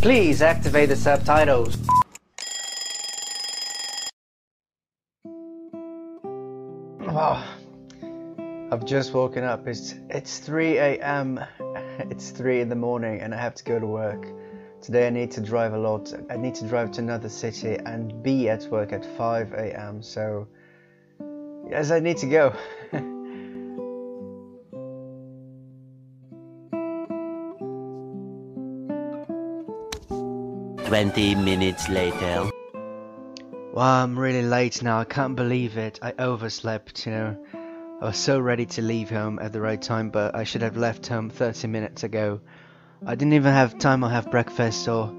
Please activate the subtitles. Wow. I've just woken up. It's it's 3 a.m. It's 3 in the morning and I have to go to work. Today I need to drive a lot. I need to drive to another city and be at work at 5 a.m. So yes, I need to go. 20 minutes later. Wow, I'm really late now. I can't believe it. I overslept, you know. I was so ready to leave home at the right time, but I should have left home 30 minutes ago. I didn't even have time to have breakfast or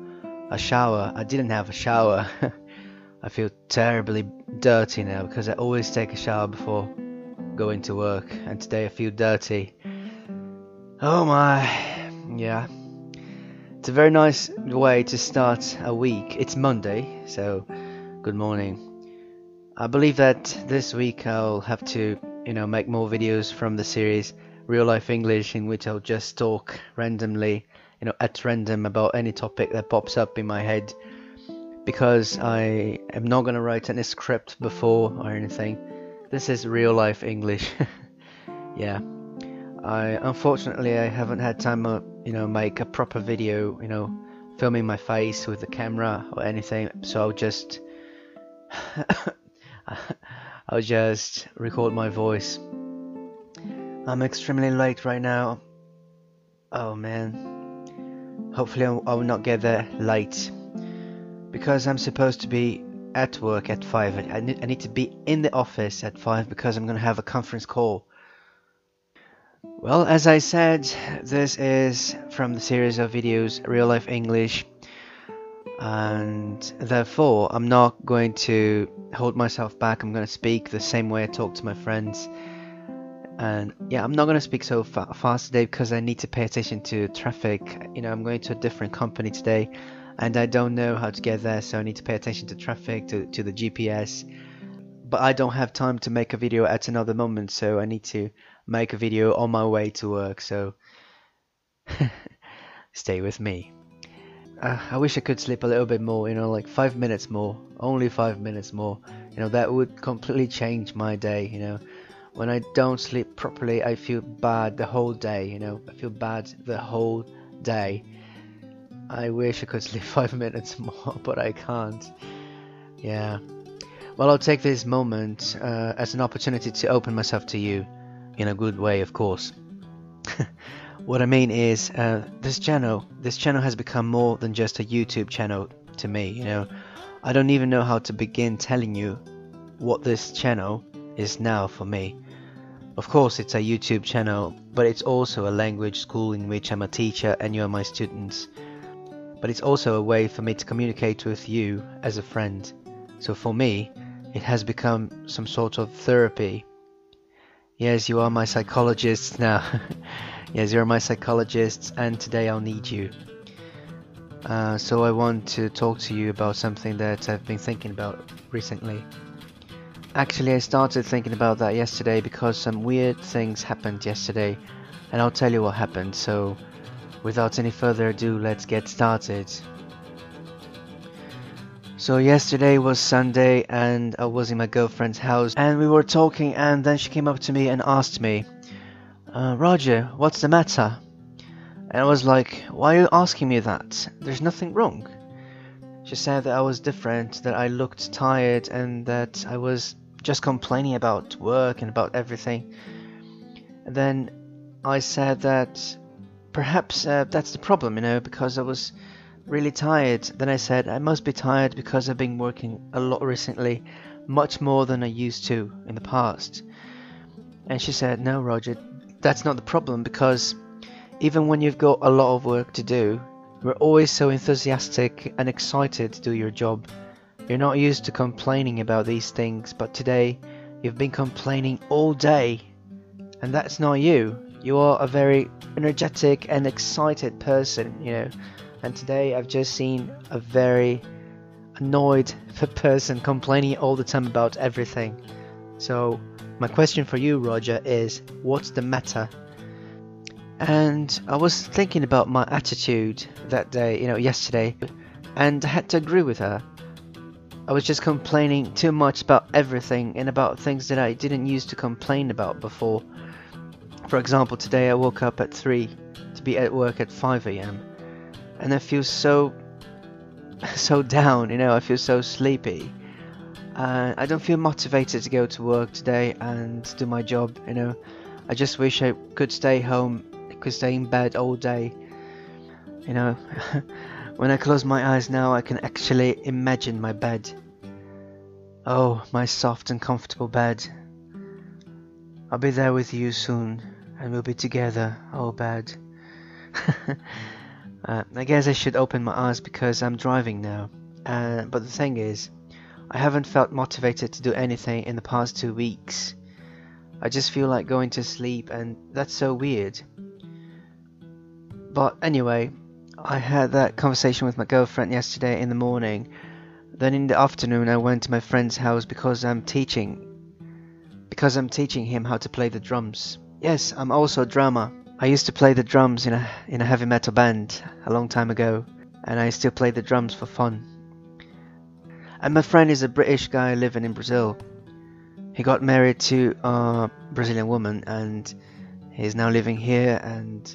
a shower. I didn't have a shower. I feel terribly dirty now because I always take a shower before going to work, and today I feel dirty. Oh my. Yeah. It's a very nice way to start a week. It's Monday, so good morning. I believe that this week I'll have to, you know, make more videos from the series Real Life English in which I'll just talk randomly, you know, at random about any topic that pops up in my head because I am not going to write any script before or anything. This is real life English. yeah. I unfortunately I haven't had time you know make a proper video you know filming my face with the camera or anything. So I'll just I'll just record my voice. I'm extremely late right now. Oh man. Hopefully I will not get there late. Because I'm supposed to be at work at 5 I need, to be in the office at 5 because I'm gonna have a conference call well, as I said, this is from the series of videos Real Life English, and therefore I'm not going to hold myself back. I'm going to speak the same way I talk to my friends. And yeah, I'm not going to speak so fa fast today because I need to pay attention to traffic. You know, I'm going to a different company today and I don't know how to get there, so I need to pay attention to traffic, to, to the GPS. But I don't have time to make a video at another moment, so I need to make a video on my way to work, so stay with me. Uh, I wish I could sleep a little bit more, you know, like five minutes more, only five minutes more. You know, that would completely change my day, you know. When I don't sleep properly, I feel bad the whole day, you know, I feel bad the whole day. I wish I could sleep five minutes more, but I can't. Yeah. Well, I'll take this moment uh, as an opportunity to open myself to you in a good way, of course. what I mean is, uh, this channel, this channel has become more than just a YouTube channel to me. You know, I don't even know how to begin telling you what this channel is now for me. Of course, it's a YouTube channel, but it's also a language school in which I'm a teacher and you are my students. But it's also a way for me to communicate with you as a friend. So for me, it has become some sort of therapy Yes, you are my psychologist now. yes, you're my psychologist, and today I'll need you. Uh, so I want to talk to you about something that I've been thinking about recently. Actually, I started thinking about that yesterday because some weird things happened yesterday, and I'll tell you what happened. So, without any further ado, let's get started. So yesterday was Sunday and I was in my girlfriend's house and we were talking and then she came up to me and asked me, uh, Roger, what's the matter? And I was like, why are you asking me that? There's nothing wrong. She said that I was different, that I looked tired and that I was just complaining about work and about everything. And then I said that perhaps uh, that's the problem, you know, because I was really tired. Then I said, I must be tired because I've been working a lot recently, much more than I used to in the past. And she said, No, Roger, that's not the problem because even when you've got a lot of work to do, you're always so enthusiastic and excited to do your job. You're not used to complaining about these things, but today you've been complaining all day. And that's not you. You are a very energetic and excited person, you know and today I've just seen a very annoyed person complaining all the time about everything. So my question for you, Roger, is what's the matter? And I was thinking about my attitude that day, you know, yesterday, and I had to agree with her. I was just complaining too much about everything and about things that I didn't used to complain about before. For example, today I woke up at 3 to be at work at 5 am and I feel so so down, you know, I feel so sleepy. Uh, I don't feel motivated to go to work today and do my job, you know. I just wish I could stay home, could stay in bed all day. You know, when I close my eyes now, I can actually imagine my bed. Oh, my soft and comfortable bed. I'll be there with you soon, and we'll be together, oh bed. uh, I guess I should open my eyes because I'm driving now. Uh, but the thing is, I haven't felt motivated to do anything in the past two weeks. I just feel like going to sleep and that's so weird. But anyway, I had that conversation with my girlfriend yesterday in the morning. Then in the afternoon I went to my friend's house because I'm teaching because I'm teaching him how to play the drums. Yes, I'm also a drummer. I used to play the drums in a in a heavy metal band a long time ago and I still play the drums for fun. And my friend is a British guy living in Brazil. He got married to a Brazilian woman and he's now living here and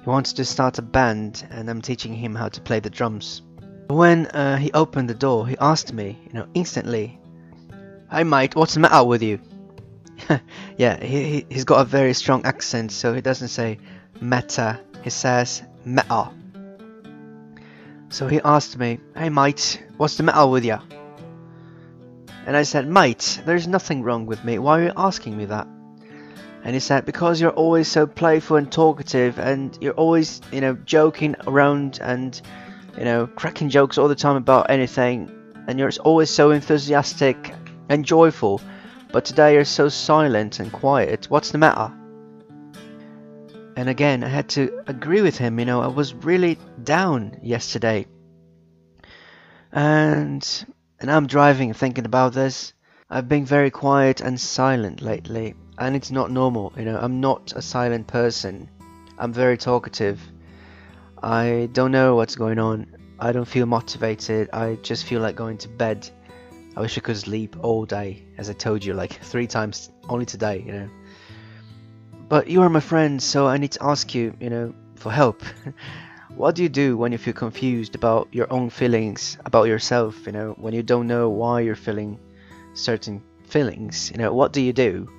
he wants to start a band and I'm teaching him how to play the drums. When uh, he opened the door, he asked me, you know, instantly, Hey mate, what's the matter with you? yeah, he, he, has got a very strong accent, so he doesn't say meta, he says meta. So he asked me, Hey mate, what's the matter with you? And I said, Mate, there's nothing wrong with me. Why are you asking me that? And he said, Because you're always so playful and talkative, and you're always, you know, joking around and, you know, cracking jokes all the time about anything, and you're always so enthusiastic and joyful. But today you're so silent and quiet. What's the matter? And again, I had to agree with him. You know, I was really down yesterday. And and I'm driving thinking about this. I've been very quiet and silent lately, and it's not normal, you know. I'm not a silent person. I'm very talkative. I don't know what's going on. I don't feel motivated. I just feel like going to bed. I wish I could sleep all day, as I told you like three times only today, you know. But you are my friend, so I need to ask you, you know, for help. what do you do when you feel confused about your own feelings, about yourself, you know, when you don't know why you're feeling certain feelings, you know, what do you do?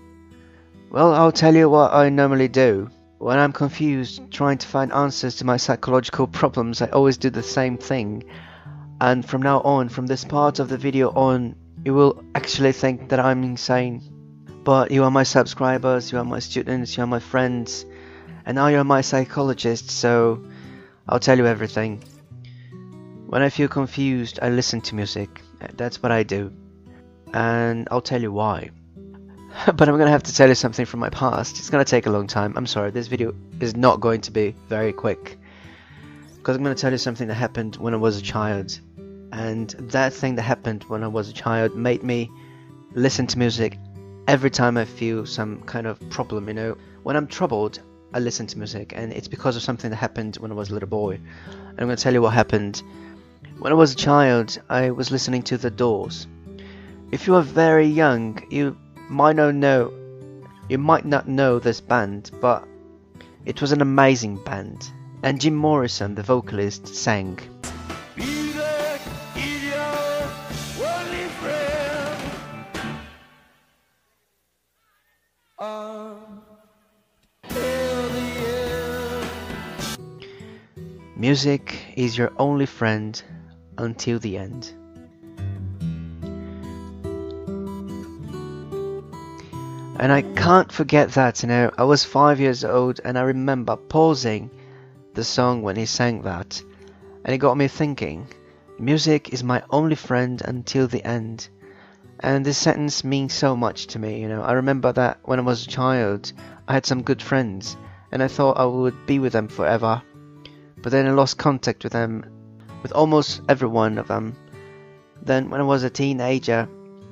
Well, I'll tell you what I normally do. When I'm confused, trying to find answers to my psychological problems, I always do the same thing. And from now on, from this part of the video on, you will actually think that I'm insane. But you are my subscribers, you are my students, you are my friends, and now you're my psychologist, so I'll tell you everything. When I feel confused, I listen to music. That's what I do. And I'll tell you why. but I'm gonna have to tell you something from my past. It's gonna take a long time. I'm sorry, this video is not going to be very quick. Because I'm gonna tell you something that happened when I was a child. And that thing that happened when I was a child made me listen to music every time I feel some kind of problem, you know. When I'm troubled, I listen to music, and it's because of something that happened when I was a little boy. And I'm going to tell you what happened. When I was a child, I was listening to The Doors. If you are very young, you might not know, you might not know this band, but it was an amazing band. And Jim Morrison, the vocalist, sang. Music is your only friend until the end. And I can't forget that, you know. I was five years old and I remember pausing the song when he sang that. And it got me thinking music is my only friend until the end. And this sentence means so much to me, you know. I remember that when I was a child, I had some good friends and I thought I would be with them forever but then I lost contact with them, with almost every one of them. Then, when I was a teenager,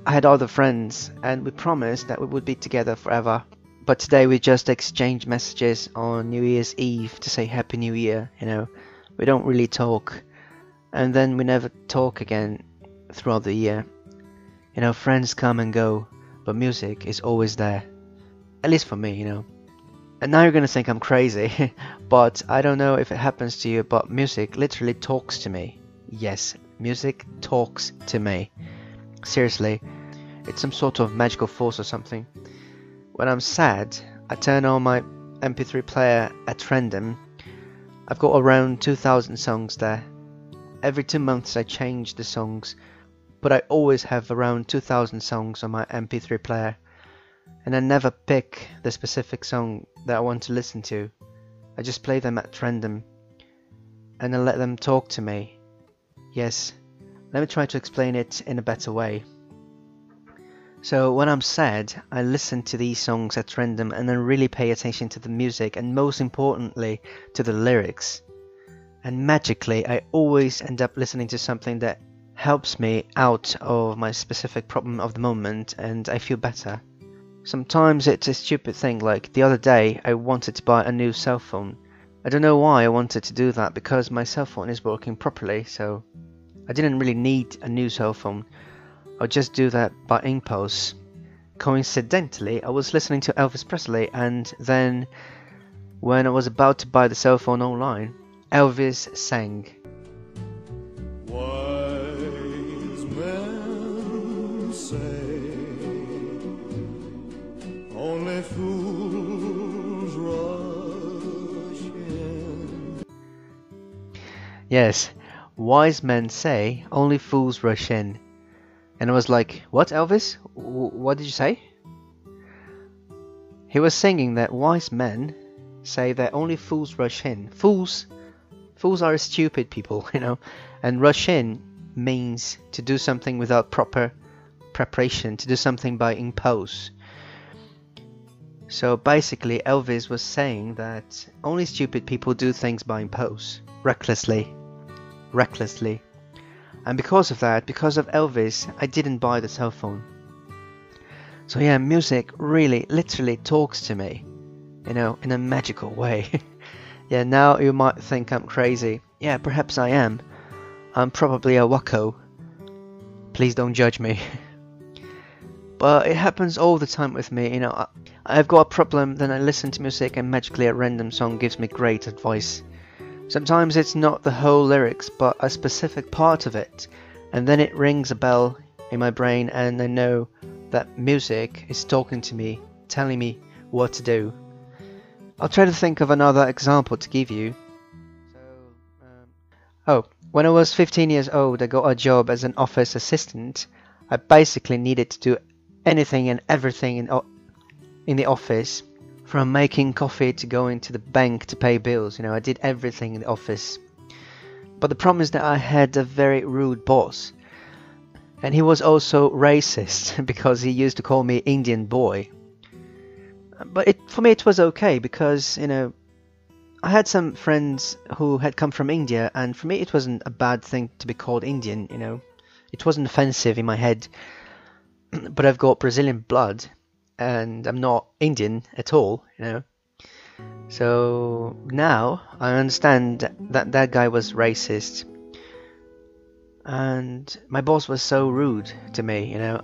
I had other friends, and we promised that we would be together forever. but today we just exchange messages on New Year's Eve to say Happy New Year. You know, we don't really talk, and then we never talk again throughout the year. You know, friends come and go, but music is always there. At least for me, you know. And now you're gonna think I'm crazy, but I don't know if it happens to you, but music literally talks to me. Yes, music talks to me. Seriously, it's some sort of magical force or something. When I'm sad, I turn on my MP3 player at random. I've got around 2000 songs there. Every two months I change the songs, but I always have around 2000 songs on my MP3 player and I never pick the specific song that I want to listen to. I just play them at random and I let them talk to me. Yes, let me try to explain it in a better way. So when I'm sad, I listen to these songs at random and then really pay attention to the music and most importantly to the lyrics. And magically, I always end up listening to something that helps me out of my specific problem of the moment and I feel better. Sometimes it's a stupid thing, like the other day I wanted to buy a new cell phone. I don't know why I wanted to do that because my cell phone is working properly, so I didn't really need a new cell phone. I'll just do that by impulse. Coincidentally, I was listening to Elvis Presley and then when I was about to buy the cell phone online, Elvis sang. Yes, wise men say only fools rush in. And I was like, What, Elvis? W- what did you say? He was singing that wise men say that only fools rush in. Fools, fools are stupid people, you know. And rush in means to do something without proper preparation, to do something by impulse. So basically, Elvis was saying that only stupid people do things by impulse, recklessly. Recklessly. And because of that, because of Elvis, I didn't buy the cell phone. So yeah, music really, literally talks to me, you know, in a magical way. yeah, now you might think I'm crazy. Yeah, perhaps I am. I'm probably a wacko. Please don't judge me. but it happens all the time with me, you know. I, I've got a problem, then I listen to music and magically a random song gives me great advice. Sometimes it's not the whole lyrics, but a specific part of it, and then it rings a bell in my brain and I know that music is talking to me, telling me what to do. I'll try to think of another example to give you. Um, oh, when I was 15 years old, I got a job as an office assistant. I basically needed to do anything and everything in, in the office from making coffee to going to the bank to pay bills. You know i did everything in the office. But the problem is that i had a very rude boss. And he was also racist because he used to call me indian boy. But it, for me it was okay because you know i had some friends who had come from india and for me it wasn't a bad thing to be called indian you know. It wasn't offensive in my head. But i've got brazilian blood and I'm not Indian at all, you know. So now I understand that that guy was racist. And my boss was so rude to me, you know.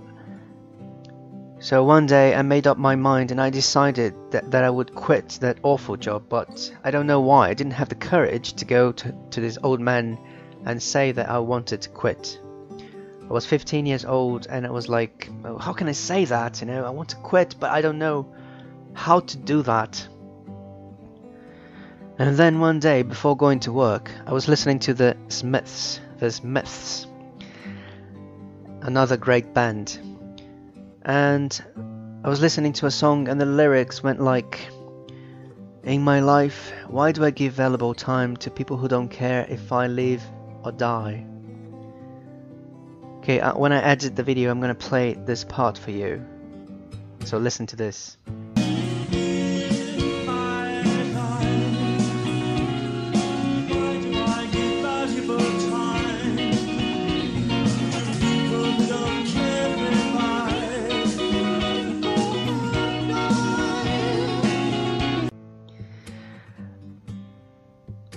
So one day I made up my mind and I decided that, that I would quit that awful job, but I don't know why. I didn't have the courage to go to, to this old man and say that I wanted to quit. I was 15 years old and I was like, oh, how can I say that? You know, I want to quit, but I don't know how to do that. And then one day, before going to work, I was listening to the Smiths. The Smiths. Another great band. And I was listening to a song and the lyrics went like, In my life, why do I give valuable time to people who don't care if I live or die? Okay, uh, when I edit the video, I'm gonna play this part for you. So listen to this.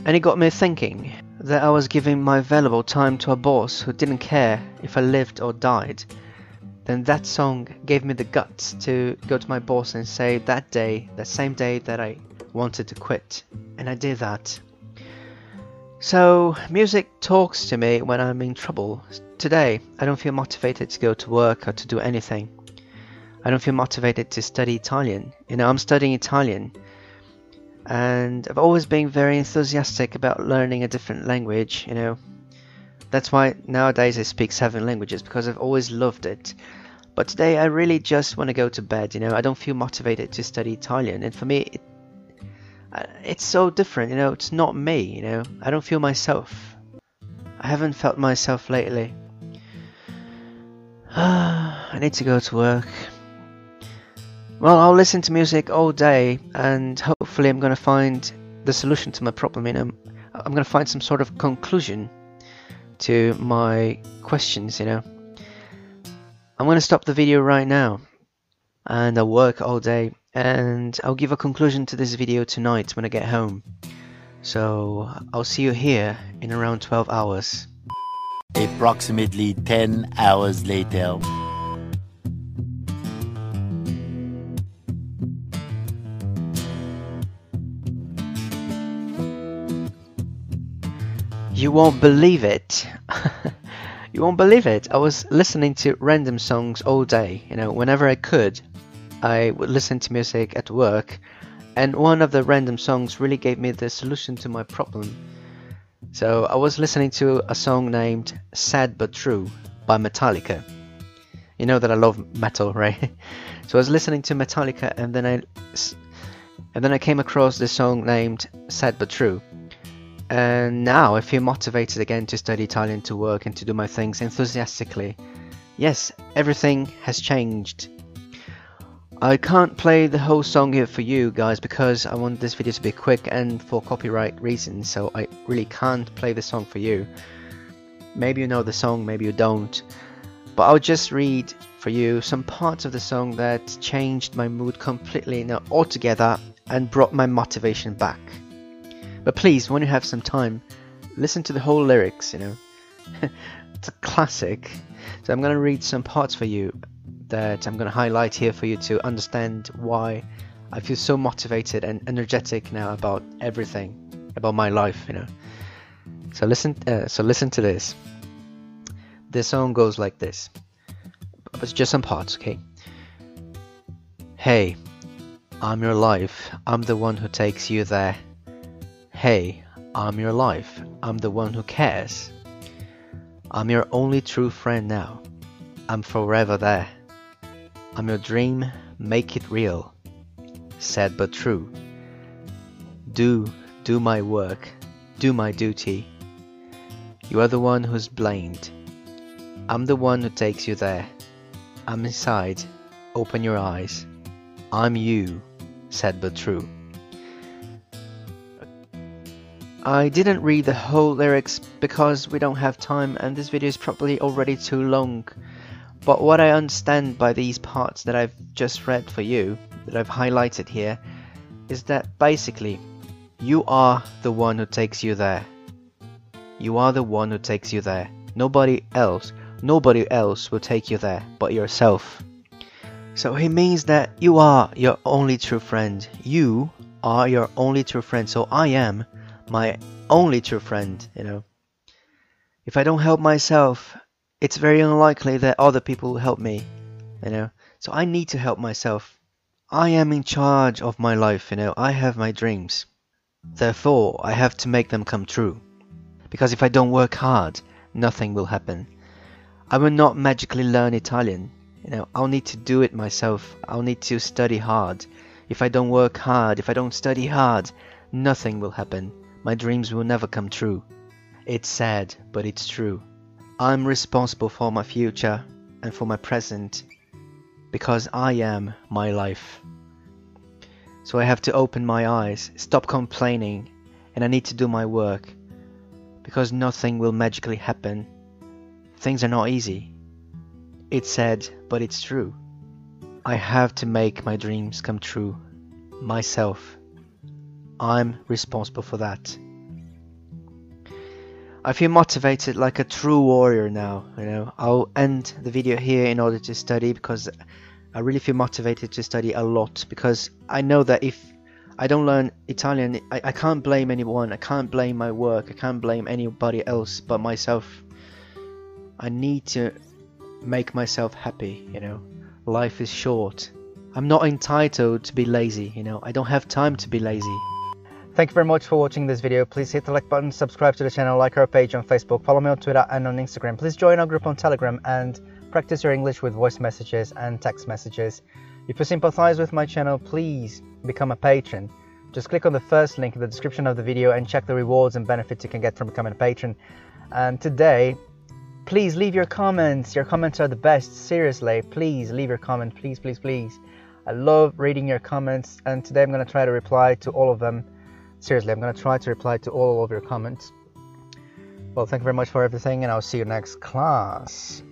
And it got me thinking that I was giving my valuable time to a boss who didn't care if I lived or died. Then that song gave me the guts to go to my boss and say that day, that same day that I wanted to quit. And I did that. So, music talks to me when I'm in trouble. Today, I don't feel motivated to go to work or to do anything. I don't feel motivated to study Italian. You know, I'm studying Italian and I've always been very enthusiastic about learning a different language, you know. That's why nowadays I speak seven languages because I've always loved it. But today I really just want to go to bed, you know. I don't feel motivated to study Italian, and for me, it, uh, it's so different, you know. It's not me, you know. I don't feel myself. I haven't felt myself lately. I need to go to work. Well, I'll listen to music all day, and hopefully, I'm going to find the solution to my problem. You know, I'm going to find some sort of conclusion to my questions. You know, I'm going to stop the video right now, and I'll work all day, and I'll give a conclusion to this video tonight when I get home. So I'll see you here in around 12 hours. Approximately 10 hours later. You won't believe it. you won't believe it. I was listening to random songs all day. You know, whenever I could, I would listen to music at work, and one of the random songs really gave me the solution to my problem. So I was listening to a song named Sad But True by Metallica. You know that I love metal, right? so I was listening to Metallica and then I and then I came across this song named Sad But True and now I feel motivated again to study Italian, to work, and to do my things enthusiastically. Yes, everything has changed. I can't play the whole song here for you guys because I want this video to be quick and for copyright reasons, so I really can't play the song for you. Maybe you know the song, maybe you don't. But I'll just read for you some parts of the song that changed my mood completely, now altogether, and brought my motivation back. But please, when you have some time, listen to the whole lyrics, you know. it's a classic. So I'm going to read some parts for you that I'm going to highlight here for you to understand why I feel so motivated and energetic now about everything, about my life, you know. So listen, uh, so listen to this. The song goes like this. It's just some parts, okay? Hey, I'm your life. I'm the one who takes you there. Hey, I'm your life. I'm the one who cares. I'm your only true friend now. I'm forever there. I'm your dream, make it real. Sad but true. Do, do my work, do my duty. You are the one who's blamed. I'm the one who takes you there. I'm inside, open your eyes. I'm you, sad but true. I didn't read the whole lyrics because we don't have time and this video is probably already too long. But what I understand by these parts that I've just read for you, that I've highlighted here, is that basically you are the one who takes you there. You are the one who takes you there. Nobody else, nobody else will take you there but yourself. So he means that you are your only true friend. You are your only true friend. So I am my only true friend, you know. If I don't help myself, it's very unlikely that other people will help me, you know. So I need to help myself. I am in charge of my life, you know. I have my dreams. Therefore, I have to make them come true. Because if I don't work hard, nothing will happen. I will not magically learn Italian. You know, I'll need to do it myself. I'll need to study hard. If I don't work hard, if I don't study hard, nothing will happen. My dreams will never come true. It's sad, but it's true. I'm responsible for my future and for my present because I am my life. So I have to open my eyes, stop complaining, and I need to do my work because nothing will magically happen. Things are not easy. It's sad, but it's true. I have to make my dreams come true myself. I'm responsible for that. I feel motivated like a true warrior now. You know, I'll end the video here in order to study because I really feel motivated to study a lot because I know that if I don't learn Italian, I, I can't blame anyone. I can't blame my work. I can't blame anybody else but myself. I need to make myself happy. You know, life is short. I'm not entitled to be lazy. You know, I don't have time to be lazy. Thank you very much for watching this video. Please hit the like button, subscribe to the channel, like our page on Facebook, follow me on Twitter and on Instagram. Please join our group on Telegram and practice your English with voice messages and text messages. If you sympathize with my channel, please become a patron. Just click on the first link in the description of the video and check the rewards and benefits you can get from becoming a patron. And today, please leave your comments. Your comments are the best. Seriously, please leave your comment. Please, please, please. I love reading your comments, and today I'm going to try to reply to all of them seriously, I'm going to try to reply to all of your comments. Well, thank you very much for everything, and I'll see you next class.